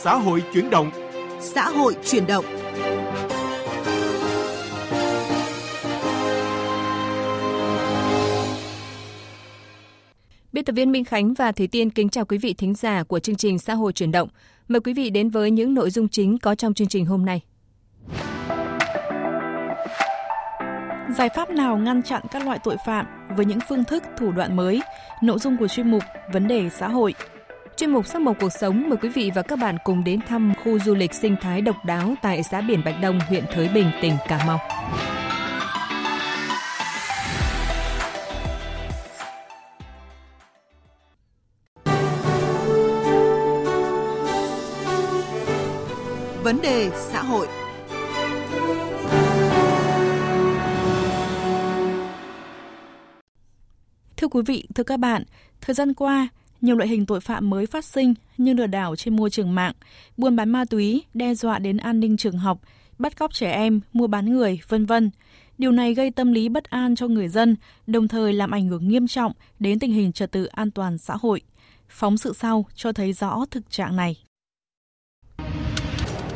Xã hội chuyển động. Xã hội chuyển động. Biên tập viên Minh Khánh và Thủy Tiên kính chào quý vị thính giả của chương trình Xã hội chuyển động. Mời quý vị đến với những nội dung chính có trong chương trình hôm nay. Giải pháp nào ngăn chặn các loại tội phạm với những phương thức thủ đoạn mới? Nội dung của chuyên mục Vấn đề xã hội. Chuyên mục sắc màu cuộc sống mời quý vị và các bạn cùng đến thăm khu du lịch sinh thái độc đáo tại xã biển Bạch Đông, huyện Thới Bình, tỉnh Cà Mau. Vấn đề xã hội. Thưa quý vị, thưa các bạn, thời gian qua, nhiều loại hình tội phạm mới phát sinh như lừa đảo trên môi trường mạng, buôn bán ma túy, đe dọa đến an ninh trường học, bắt cóc trẻ em, mua bán người, vân vân. Điều này gây tâm lý bất an cho người dân, đồng thời làm ảnh hưởng nghiêm trọng đến tình hình trật tự an toàn xã hội. Phóng sự sau cho thấy rõ thực trạng này.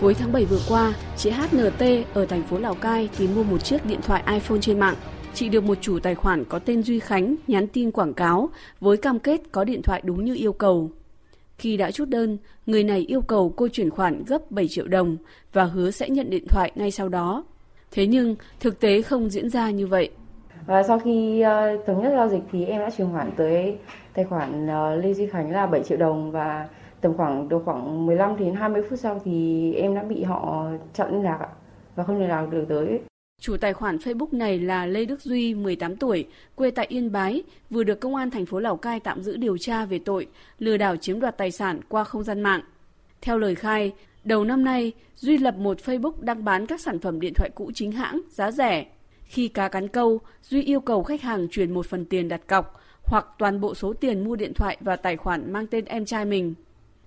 Cuối tháng 7 vừa qua, chị HNT ở thành phố Lào Cai tìm mua một chiếc điện thoại iPhone trên mạng. Chị được một chủ tài khoản có tên Duy Khánh nhắn tin quảng cáo với cam kết có điện thoại đúng như yêu cầu. Khi đã chốt đơn, người này yêu cầu cô chuyển khoản gấp 7 triệu đồng và hứa sẽ nhận điện thoại ngay sau đó. Thế nhưng, thực tế không diễn ra như vậy. Và sau khi uh, thống nhất giao dịch thì em đã chuyển khoản tới tài khoản uh, Lê Duy Khánh là 7 triệu đồng và tầm khoảng độ khoảng 15 đến 20 phút sau thì em đã bị họ chặn liên lạc và không liên lạc được tới. Chủ tài khoản Facebook này là Lê Đức Duy, 18 tuổi, quê tại Yên Bái, vừa được công an thành phố Lào Cai tạm giữ điều tra về tội lừa đảo chiếm đoạt tài sản qua không gian mạng. Theo lời khai, đầu năm nay, Duy lập một Facebook đăng bán các sản phẩm điện thoại cũ chính hãng, giá rẻ. Khi cá cắn câu, Duy yêu cầu khách hàng chuyển một phần tiền đặt cọc hoặc toàn bộ số tiền mua điện thoại vào tài khoản mang tên em trai mình.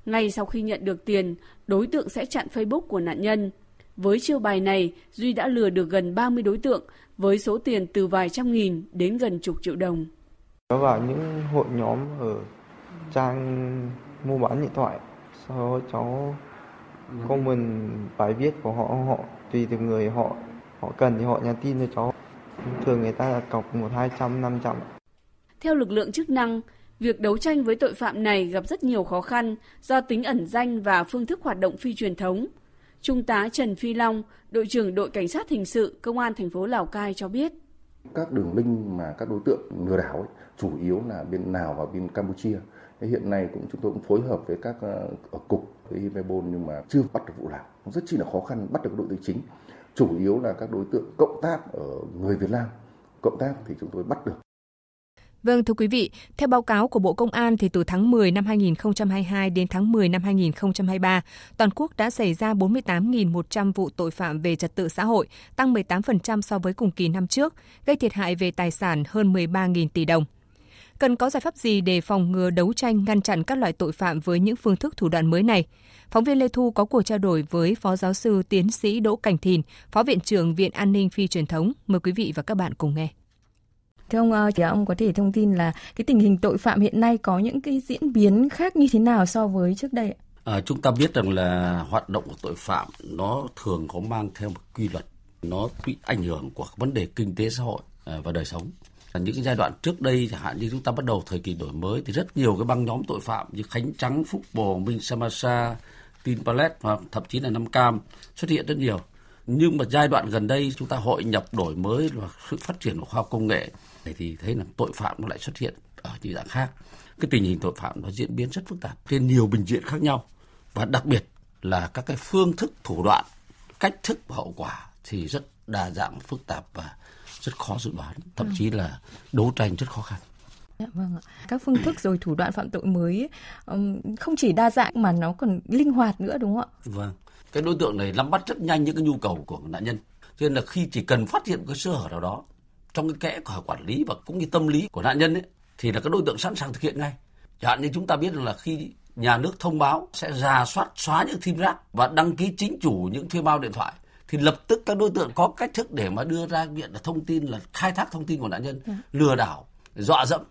Ngay sau khi nhận được tiền, đối tượng sẽ chặn Facebook của nạn nhân. Với chiêu bài này, Duy đã lừa được gần 30 đối tượng với số tiền từ vài trăm nghìn đến gần chục triệu đồng. Nó vào những hội nhóm ở trang mua bán điện thoại, sau đó cháu comment bài viết của họ, họ tùy từng người họ họ cần thì họ nhắn tin cho cháu. Thường người ta là cọc một hai trăm, năm trăm. Theo lực lượng chức năng, Việc đấu tranh với tội phạm này gặp rất nhiều khó khăn do tính ẩn danh và phương thức hoạt động phi truyền thống. Trung tá Trần Phi Long, đội trưởng đội cảnh sát hình sự công an thành phố Lào Cai cho biết. Các đường link mà các đối tượng lừa đảo ấy, chủ yếu là bên Lào và bên Campuchia. Hiện nay cũng chúng tôi cũng phối hợp với các ờ, ở cục với Himebol nhưng mà chưa bắt được vụ nào. Rất chi là khó khăn bắt được đối tượng chính. Chủ yếu là các đối tượng cộng tác ở người Việt Nam. Cộng tác thì chúng tôi bắt được Vâng thưa quý vị, theo báo cáo của Bộ Công an thì từ tháng 10 năm 2022 đến tháng 10 năm 2023, toàn quốc đã xảy ra 48.100 vụ tội phạm về trật tự xã hội, tăng 18% so với cùng kỳ năm trước, gây thiệt hại về tài sản hơn 13.000 tỷ đồng. Cần có giải pháp gì để phòng ngừa đấu tranh ngăn chặn các loại tội phạm với những phương thức thủ đoạn mới này? Phóng viên Lê Thu có cuộc trao đổi với Phó Giáo sư Tiến sĩ Đỗ Cảnh Thìn, Phó Viện trưởng Viện An ninh Phi truyền thống. Mời quý vị và các bạn cùng nghe. Thưa ông, ờ, thì ông có thể thông tin là cái tình hình tội phạm hiện nay có những cái diễn biến khác như thế nào so với trước đây? ạ? À, chúng ta biết rằng là hoạt động của tội phạm nó thường có mang theo một quy luật, nó bị ảnh hưởng của vấn đề kinh tế xã hội à, và đời sống. Những cái giai đoạn trước đây chẳng hạn như chúng ta bắt đầu thời kỳ đổi mới thì rất nhiều cái băng nhóm tội phạm như Khánh Trắng, Phúc Bồ, Minh Samasa, Tin Palet và thậm chí là Nam Cam xuất hiện rất nhiều. Nhưng mà giai đoạn gần đây chúng ta hội nhập đổi mới và sự phát triển của khoa học công nghệ thì thấy là tội phạm nó lại xuất hiện ở những dạng khác cái tình hình tội phạm nó diễn biến rất phức tạp trên nhiều bình diện khác nhau và đặc biệt là các cái phương thức thủ đoạn cách thức và hậu quả thì rất đa dạng phức tạp và rất khó dự đoán thậm chí là đấu tranh rất khó khăn Dạ, vâng ạ. Các phương thức rồi thủ đoạn phạm tội mới không chỉ đa dạng mà nó còn linh hoạt nữa đúng không ạ? Vâng. Cái đối tượng này nắm bắt rất nhanh những cái nhu cầu của nạn nhân. Cho nên là khi chỉ cần phát hiện cái sơ hở nào đó trong cái kẽ của quản lý và cũng như tâm lý của nạn nhân ấy thì là các đối tượng sẵn sàng thực hiện ngay chẳng hạn như chúng ta biết là khi nhà nước thông báo sẽ ra soát xóa những phim rác và đăng ký chính chủ những thuê bao điện thoại thì lập tức các đối tượng có cách thức để mà đưa ra viện là thông tin là khai thác thông tin của nạn nhân. Dạ. lừa đảo dọa dẫm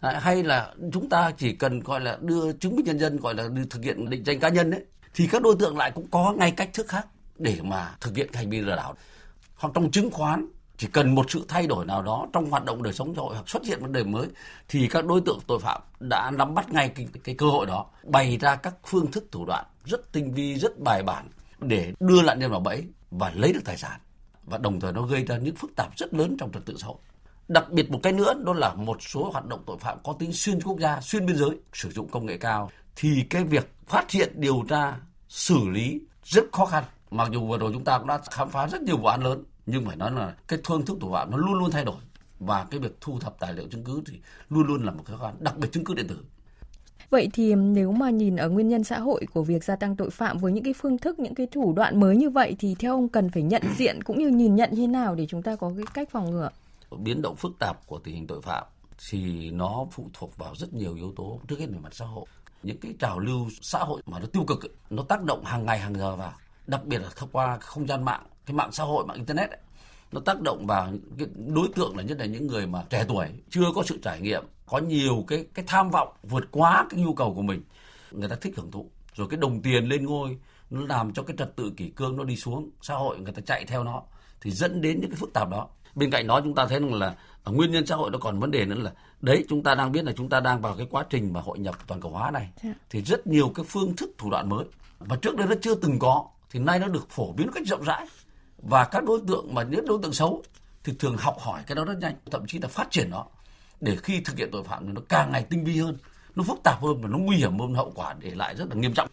hay là chúng ta chỉ cần gọi là đưa chứng minh nhân dân gọi là thực hiện định danh cá nhân ấy thì các đối tượng lại cũng có ngay cách thức khác để mà thực hiện hành vi lừa đảo hoặc trong chứng khoán chỉ cần một sự thay đổi nào đó trong hoạt động đời sống xã hội hoặc xuất hiện vấn đề mới thì các đối tượng tội phạm đã nắm bắt ngay cái, cái cơ hội đó bày ra các phương thức thủ đoạn rất tinh vi rất bài bản để đưa nạn nhân vào bẫy và lấy được tài sản. Và đồng thời nó gây ra những phức tạp rất lớn trong trật tự xã hội. Đặc biệt một cái nữa đó là một số hoạt động tội phạm có tính xuyên quốc gia xuyên biên giới sử dụng công nghệ cao thì cái việc phát hiện điều tra xử lý rất khó khăn. Mặc dù vừa rồi chúng ta cũng đã khám phá rất nhiều vụ án lớn nhưng phải nói là cái phương thức thủ phạm nó luôn luôn thay đổi. Và cái việc thu thập tài liệu chứng cứ thì luôn luôn là một khó khăn đặc biệt chứng cứ điện tử. Vậy thì nếu mà nhìn ở nguyên nhân xã hội của việc gia tăng tội phạm với những cái phương thức, những cái thủ đoạn mới như vậy thì theo ông cần phải nhận diện cũng như nhìn nhận như thế nào để chúng ta có cái cách phòng ngừa? Biến động phức tạp của tình hình tội phạm thì nó phụ thuộc vào rất nhiều yếu tố trước hết về mặt xã hội. Những cái trào lưu xã hội mà nó tiêu cực nó tác động hàng ngày hàng giờ vào đặc biệt là thông qua không gian mạng cái mạng xã hội mạng internet ấy, nó tác động vào cái đối tượng là nhất là những người mà trẻ tuổi chưa có sự trải nghiệm có nhiều cái cái tham vọng vượt quá cái nhu cầu của mình người ta thích hưởng thụ rồi cái đồng tiền lên ngôi nó làm cho cái trật tự kỷ cương nó đi xuống xã hội người ta chạy theo nó thì dẫn đến những cái phức tạp đó bên cạnh đó chúng ta thấy rằng là ở nguyên nhân xã hội nó còn vấn đề nữa là đấy chúng ta đang biết là chúng ta đang vào cái quá trình mà hội nhập toàn cầu hóa này. Dạ. thì rất nhiều cái phương thức thủ đoạn mới và trước đây nó chưa từng có thì nay nó được phổ biến một cách rộng rãi và các đối tượng mà những đối tượng xấu thì thường học hỏi cái đó rất nhanh thậm chí là phát triển nó để khi thực hiện tội phạm thì nó càng ngày tinh vi hơn nó phức tạp hơn và nó nguy hiểm hơn hậu quả để lại rất là nghiêm trọng.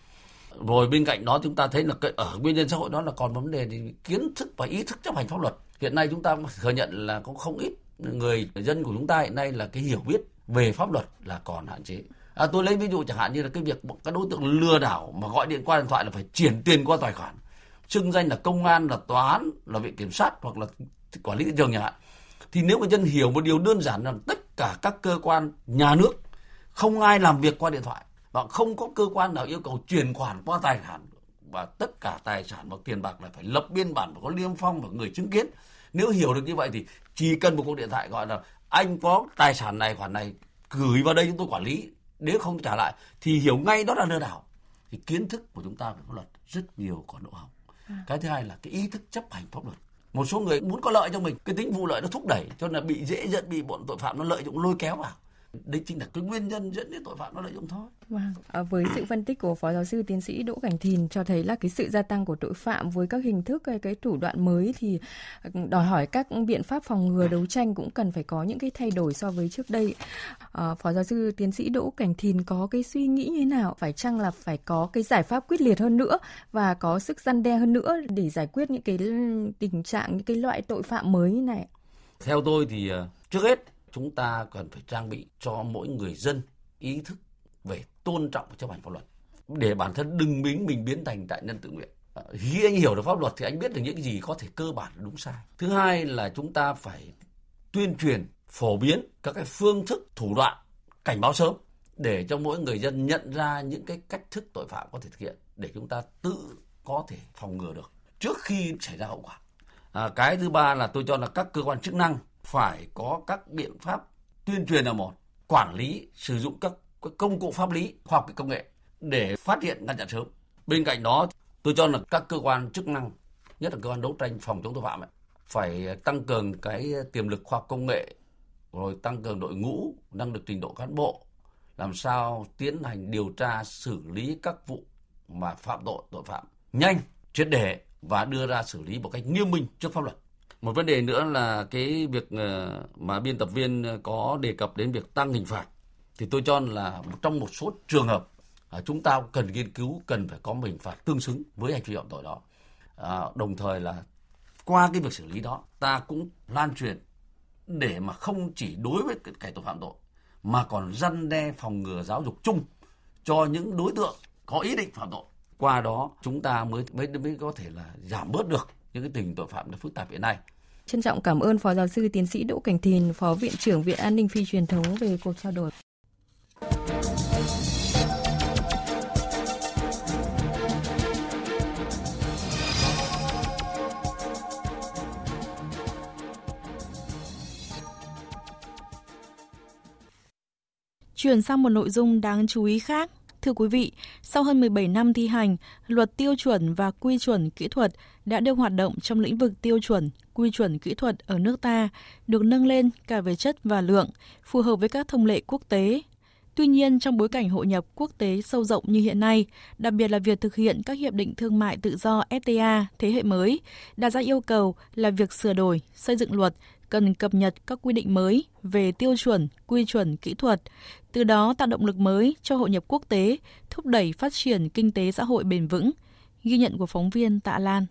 Rồi bên cạnh đó chúng ta thấy là cái ở nguyên nhân xã hội đó là còn vấn đề thì kiến thức và ý thức chấp hành pháp luật. Hiện nay chúng ta thừa nhận là có không ít người dân của chúng ta hiện nay là cái hiểu biết về pháp luật là còn hạn chế. À, tôi lấy ví dụ chẳng hạn như là cái việc các đối tượng lừa đảo mà gọi điện qua điện thoại là phải chuyển tiền qua tài khoản xưng danh là công an, là tòa án là viện kiểm sát hoặc là quản lý thị trường chẳng hạn. Thì nếu người dân hiểu một điều đơn giản là tất cả các cơ quan nhà nước không ai làm việc qua điện thoại và không có cơ quan nào yêu cầu chuyển khoản qua tài sản và tất cả tài sản và tiền bạc là phải lập biên bản và có liêm phong và người chứng kiến. Nếu hiểu được như vậy thì chỉ cần một cuộc điện thoại gọi là, anh có tài sản này, khoản này, gửi vào đây chúng tôi quản lý. Nếu không trả lại thì hiểu ngay đó là lừa đảo. Thì kiến thức của chúng ta về pháp luật rất nhiều còn lỗ hỏng à. cái thứ hai là cái ý thức chấp hành pháp luật một số người muốn có lợi cho mình, cái tính vụ lợi nó thúc đẩy, cho nên là bị dễ dẫn, bị bọn tội phạm nó lợi dụng lôi kéo vào đấy chính là cái nguyên nhân dẫn đến tội phạm nó lợi dụng thôi. Vâng. À, với sự phân tích của phó giáo sư tiến sĩ Đỗ Cảnh Thìn cho thấy là cái sự gia tăng của tội phạm với các hình thức cái, cái thủ đoạn mới thì đòi hỏi các biện pháp phòng ngừa đấu tranh cũng cần phải có những cái thay đổi so với trước đây. À, phó giáo sư tiến sĩ Đỗ Cảnh Thìn có cái suy nghĩ như thế nào? Phải chăng là phải có cái giải pháp quyết liệt hơn nữa và có sức răn đe hơn nữa để giải quyết những cái tình trạng những cái loại tội phạm mới như này? Theo tôi thì ờ, trước hết chúng ta cần phải trang bị cho mỗi người dân ý thức về tôn trọng và chấp hành pháp luật. Để bản thân đừng biến mình biến thành đại nhân tự nguyện. À, khi anh hiểu được pháp luật thì anh biết được những gì có thể cơ bản đúng sai. Thứ hai là chúng ta phải tuyên truyền phổ biến các cái phương thức thủ đoạn cảnh báo sớm để cho mỗi người dân nhận ra những cái cách thức tội phạm có thể thực hiện để chúng ta tự có thể phòng ngừa được trước khi xảy ra hậu quả. À, cái thứ ba là tôi cho là các cơ quan chức năng phải có các biện pháp tuyên truyền là một quản lý sử dụng các công cụ pháp lý khoa học công nghệ để phát hiện ngăn chặn sớm. Bên cạnh đó tôi cho là các cơ quan chức năng nhất là cơ quan đấu tranh phòng chống tội phạm ấy, phải tăng cường cái tiềm lực khoa học công nghệ rồi tăng cường đội ngũ năng lực trình độ cán bộ làm sao tiến hành điều tra xử lý các vụ mà phạm tội tội phạm nhanh triệt để và đưa ra xử lý một cách nghiêm minh trước pháp luật một vấn đề nữa là cái việc ờ, mà biên tập viên ờ, có đề cập đến việc tăng hình phạt. Thì tôi cho là trong một số trường hợp à, chúng ta cần nghiên cứu cần phải có hình phạt tương xứng với hành vi phạm tội đó. À, đồng thời là qua cái việc xử lý đó ta cũng lan truyền để mà không chỉ đối với kẻ tội phạm tội mà còn răn đe phòng ngừa giáo dục chung cho những đối tượng có ý định phạm tội. Qua đó chúng ta mới mới mới có thể là giảm bớt được những cái tình tội phạm phức tạp hiện nay. Trân trọng cảm ơn Phó Giáo sư Tiến sĩ Đỗ Cảnh Thìn, Phó Viện trưởng Viện An ninh Phi truyền thống về cuộc trao đổi. Chuyển sang một nội dung đáng chú ý khác, Thưa quý vị, sau hơn 17 năm thi hành, luật tiêu chuẩn và quy chuẩn kỹ thuật đã đưa hoạt động trong lĩnh vực tiêu chuẩn, quy chuẩn kỹ thuật ở nước ta được nâng lên cả về chất và lượng, phù hợp với các thông lệ quốc tế. Tuy nhiên, trong bối cảnh hội nhập quốc tế sâu rộng như hiện nay, đặc biệt là việc thực hiện các hiệp định thương mại tự do FTA thế hệ mới, đặt ra yêu cầu là việc sửa đổi, xây dựng luật cần cập nhật các quy định mới về tiêu chuẩn, quy chuẩn kỹ thuật, từ đó tạo động lực mới cho hội nhập quốc tế, thúc đẩy phát triển kinh tế xã hội bền vững. Ghi nhận của phóng viên Tạ Lan.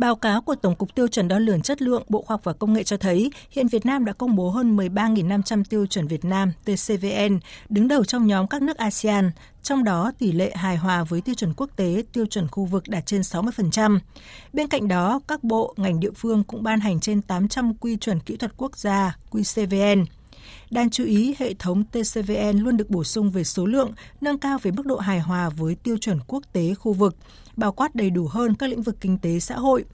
Báo cáo của Tổng cục Tiêu chuẩn đo lường chất lượng Bộ Khoa học và Công nghệ cho thấy, hiện Việt Nam đã công bố hơn 13.500 tiêu chuẩn Việt Nam TCVN, đứng đầu trong nhóm các nước ASEAN, trong đó tỷ lệ hài hòa với tiêu chuẩn quốc tế, tiêu chuẩn khu vực đạt trên 60%. Bên cạnh đó, các bộ, ngành địa phương cũng ban hành trên 800 quy chuẩn kỹ thuật quốc gia, QCVN. Đáng chú ý, hệ thống TCVN luôn được bổ sung về số lượng, nâng cao về mức độ hài hòa với tiêu chuẩn quốc tế khu vực, bao quát đầy đủ hơn các lĩnh vực kinh tế xã hội.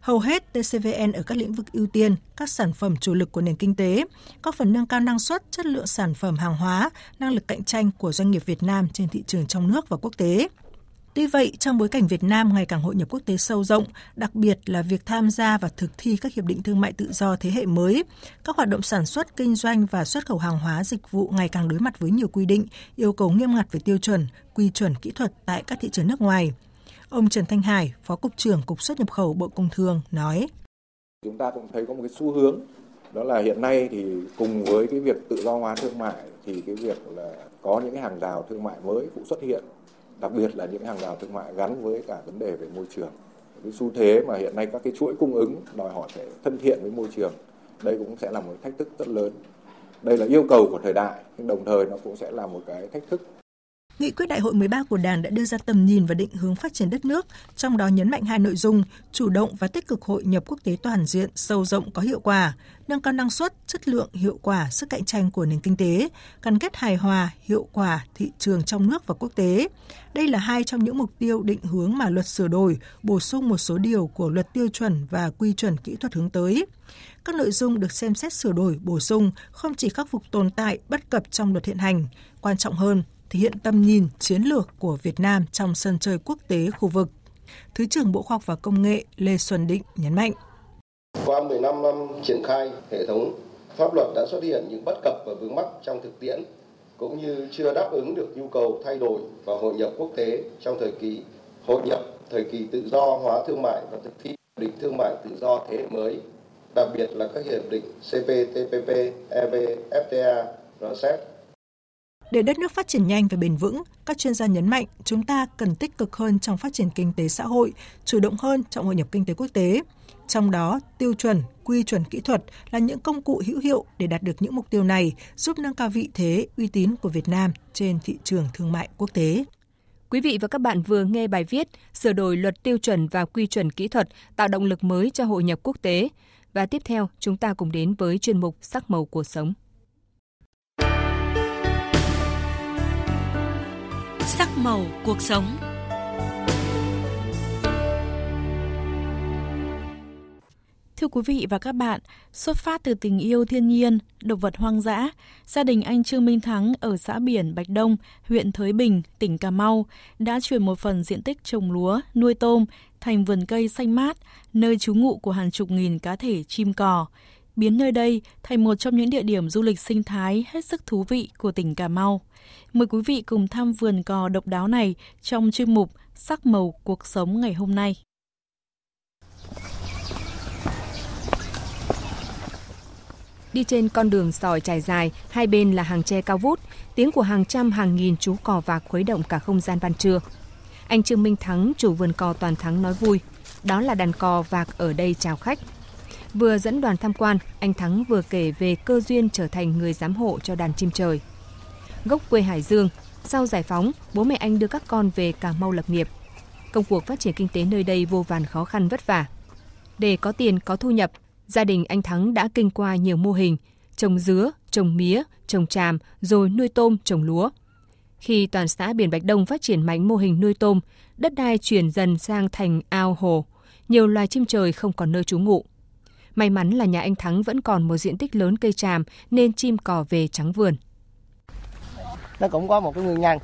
Hầu hết TCVN ở các lĩnh vực ưu tiên, các sản phẩm chủ lực của nền kinh tế, có phần nâng cao năng suất, chất lượng sản phẩm hàng hóa, năng lực cạnh tranh của doanh nghiệp Việt Nam trên thị trường trong nước và quốc tế. Tuy vậy, trong bối cảnh Việt Nam ngày càng hội nhập quốc tế sâu rộng, đặc biệt là việc tham gia và thực thi các hiệp định thương mại tự do thế hệ mới, các hoạt động sản xuất, kinh doanh và xuất khẩu hàng hóa dịch vụ ngày càng đối mặt với nhiều quy định, yêu cầu nghiêm ngặt về tiêu chuẩn, quy chuẩn kỹ thuật tại các thị trường nước ngoài. Ông Trần Thanh Hải, Phó Cục trưởng Cục xuất nhập khẩu Bộ Công Thương nói. Chúng ta cũng thấy có một cái xu hướng đó là hiện nay thì cùng với cái việc tự do hóa thương mại thì cái việc là có những cái hàng rào thương mại mới cũng xuất hiện đặc biệt là những hàng rào thương mại gắn với cả vấn đề về môi trường. Cái xu thế mà hiện nay các cái chuỗi cung ứng đòi hỏi phải thân thiện với môi trường, đây cũng sẽ là một thách thức rất lớn. Đây là yêu cầu của thời đại, nhưng đồng thời nó cũng sẽ là một cái thách thức Nghị quyết đại hội 13 của Đảng đã đưa ra tầm nhìn và định hướng phát triển đất nước, trong đó nhấn mạnh hai nội dung, chủ động và tích cực hội nhập quốc tế toàn diện, sâu rộng có hiệu quả, nâng cao năng suất, chất lượng, hiệu quả, sức cạnh tranh của nền kinh tế, gắn kết hài hòa, hiệu quả thị trường trong nước và quốc tế. Đây là hai trong những mục tiêu định hướng mà luật sửa đổi, bổ sung một số điều của luật tiêu chuẩn và quy chuẩn kỹ thuật hướng tới. Các nội dung được xem xét sửa đổi, bổ sung không chỉ khắc phục tồn tại, bất cập trong luật hiện hành, quan trọng hơn, thể hiện tầm nhìn chiến lược của Việt Nam trong sân chơi quốc tế khu vực. Thứ trưởng Bộ Khoa học và Công nghệ Lê Xuân Định nhấn mạnh. Qua 15 năm um, triển khai, hệ thống pháp luật đã xuất hiện những bất cập và vướng mắc trong thực tiễn cũng như chưa đáp ứng được nhu cầu thay đổi và hội nhập quốc tế trong thời kỳ hội nhập, thời kỳ tự do hóa thương mại và thực thi định thương mại tự do thế hệ mới, đặc biệt là các hiệp định CPTPP, EVFTA, RCEP để đất nước phát triển nhanh và bền vững, các chuyên gia nhấn mạnh chúng ta cần tích cực hơn trong phát triển kinh tế xã hội, chủ động hơn trong hội nhập kinh tế quốc tế. Trong đó, tiêu chuẩn, quy chuẩn kỹ thuật là những công cụ hữu hiệu để đạt được những mục tiêu này, giúp nâng cao vị thế, uy tín của Việt Nam trên thị trường thương mại quốc tế. Quý vị và các bạn vừa nghe bài viết Sửa đổi luật tiêu chuẩn và quy chuẩn kỹ thuật tạo động lực mới cho hội nhập quốc tế. Và tiếp theo, chúng ta cùng đến với chuyên mục Sắc màu cuộc sống. Sắc màu cuộc sống. Thưa quý vị và các bạn, xuất phát từ tình yêu thiên nhiên, động vật hoang dã, gia đình anh Trương Minh Thắng ở xã biển Bạch Đông, huyện Thới Bình, tỉnh Cà Mau đã chuyển một phần diện tích trồng lúa, nuôi tôm thành vườn cây xanh mát, nơi trú ngụ của hàng chục nghìn cá thể chim cò, biến nơi đây thành một trong những địa điểm du lịch sinh thái hết sức thú vị của tỉnh Cà Mau. Mời quý vị cùng thăm vườn cò độc đáo này trong chuyên mục Sắc màu cuộc sống ngày hôm nay. Đi trên con đường sỏi trải dài, hai bên là hàng tre cao vút, tiếng của hàng trăm hàng nghìn chú cò vạc khuấy động cả không gian ban trưa. Anh Trương Minh Thắng, chủ vườn cò toàn thắng nói vui, đó là đàn cò vạc ở đây chào khách. Vừa dẫn đoàn tham quan, anh Thắng vừa kể về cơ duyên trở thành người giám hộ cho đàn chim trời gốc quê Hải Dương. Sau giải phóng, bố mẹ anh đưa các con về Cà Mau lập nghiệp. Công cuộc phát triển kinh tế nơi đây vô vàn khó khăn vất vả. Để có tiền, có thu nhập, gia đình anh Thắng đã kinh qua nhiều mô hình, trồng dứa, trồng mía, trồng tràm, rồi nuôi tôm, trồng lúa. Khi toàn xã Biển Bạch Đông phát triển mạnh mô hình nuôi tôm, đất đai chuyển dần sang thành ao hồ, nhiều loài chim trời không còn nơi trú ngụ. May mắn là nhà anh Thắng vẫn còn một diện tích lớn cây tràm nên chim cò về trắng vườn. Nó cũng có một cái nguyên nhân.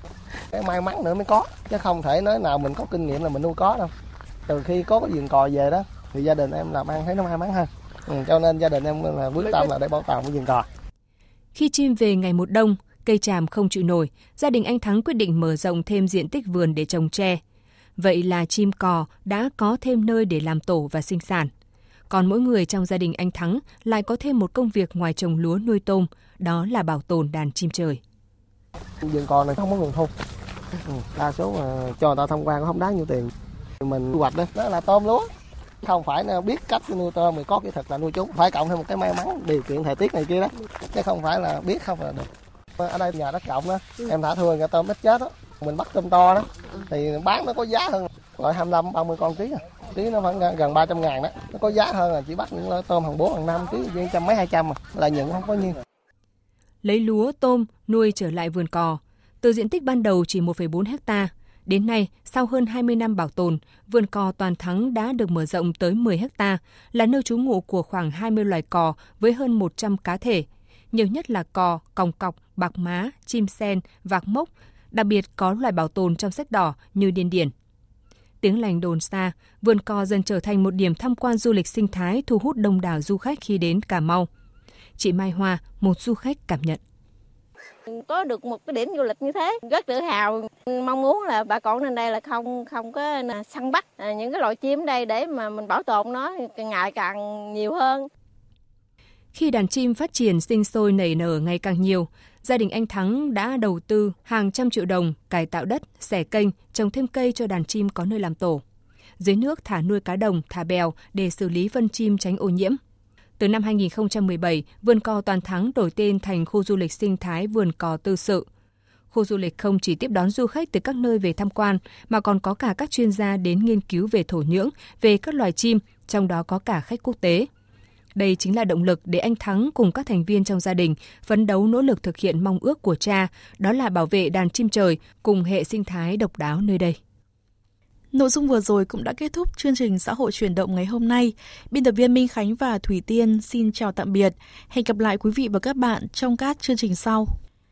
Cái may mắn nữa mới có chứ không thể nói nào mình có kinh nghiệm là mình nuôi có đâu. Từ khi có cái vườn cò về đó thì gia đình em làm ăn thấy nó may mắn hơn. Ừ, cho nên gia đình em là quyết tâm là để bảo tồn cái vườn cò. Khi chim về ngày một đông cây tràm không chịu nổi gia đình anh Thắng quyết định mở rộng thêm diện tích vườn để trồng tre. Vậy là chim cò đã có thêm nơi để làm tổ và sinh sản còn mỗi người trong gia đình anh Thắng lại có thêm một công việc ngoài trồng lúa nuôi tôm, đó là bảo tồn đàn chim trời. Vườn còn này không có nguồn thu. Ừ, đa số mà cho người ta tham quan cũng không đáng nhiêu tiền. Mình thu hoạch đó, đó là tôm lúa. Không phải biết cách nuôi tôm thì có kỹ thuật là nuôi chúng. Phải cộng thêm một cái may mắn điều kiện thời tiết này kia đó. Chứ không phải là biết không là được. Ở đây nhà đất rộng đó, em thả thua cái tôm ít chết đó. Mình bắt tôm to đó, thì bán nó có giá hơn loại 25 30 con ký à. Ký nó khoảng gần 300 ngàn đó. Nó có giá hơn là chỉ bắt những tôm hàng 4 hàng 5 ký với trăm mấy 200 mà. Là nhận không có nhiêu. Lấy lúa, tôm, nuôi trở lại vườn cò. Từ diện tích ban đầu chỉ 1,4 hecta Đến nay, sau hơn 20 năm bảo tồn, vườn cò Toàn Thắng đã được mở rộng tới 10 hecta, là nơi trú ngụ của khoảng 20 loài cò với hơn 100 cá thể. Nhiều nhất là cò, còng cọc, bạc má, chim sen, vạc mốc, đặc biệt có loài bảo tồn trong sách đỏ như điên điển. Tiếng lành đồn xa, vườn cò dần trở thành một điểm tham quan du lịch sinh thái thu hút đông đảo du khách khi đến Cà Mau. Chị Mai Hoa, một du khách cảm nhận. Có được một cái điểm du lịch như thế, rất tự hào. Mong muốn là bà con lên đây là không không có săn bắt những cái loại chim đây để mà mình bảo tồn nó càng ngày càng nhiều hơn. Khi đàn chim phát triển sinh sôi nảy nở ngày càng nhiều, gia đình anh Thắng đã đầu tư hàng trăm triệu đồng cải tạo đất, xẻ kênh, trồng thêm cây cho đàn chim có nơi làm tổ. Dưới nước thả nuôi cá đồng, thả bèo để xử lý phân chim tránh ô nhiễm. Từ năm 2017, vườn cò Toàn Thắng đổi tên thành khu du lịch sinh thái vườn cò tư sự. Khu du lịch không chỉ tiếp đón du khách từ các nơi về tham quan, mà còn có cả các chuyên gia đến nghiên cứu về thổ nhưỡng, về các loài chim, trong đó có cả khách quốc tế. Đây chính là động lực để anh Thắng cùng các thành viên trong gia đình phấn đấu nỗ lực thực hiện mong ước của cha, đó là bảo vệ đàn chim trời cùng hệ sinh thái độc đáo nơi đây. Nội dung vừa rồi cũng đã kết thúc chương trình xã hội chuyển động ngày hôm nay. Biên tập viên Minh Khánh và Thủy Tiên xin chào tạm biệt. Hẹn gặp lại quý vị và các bạn trong các chương trình sau.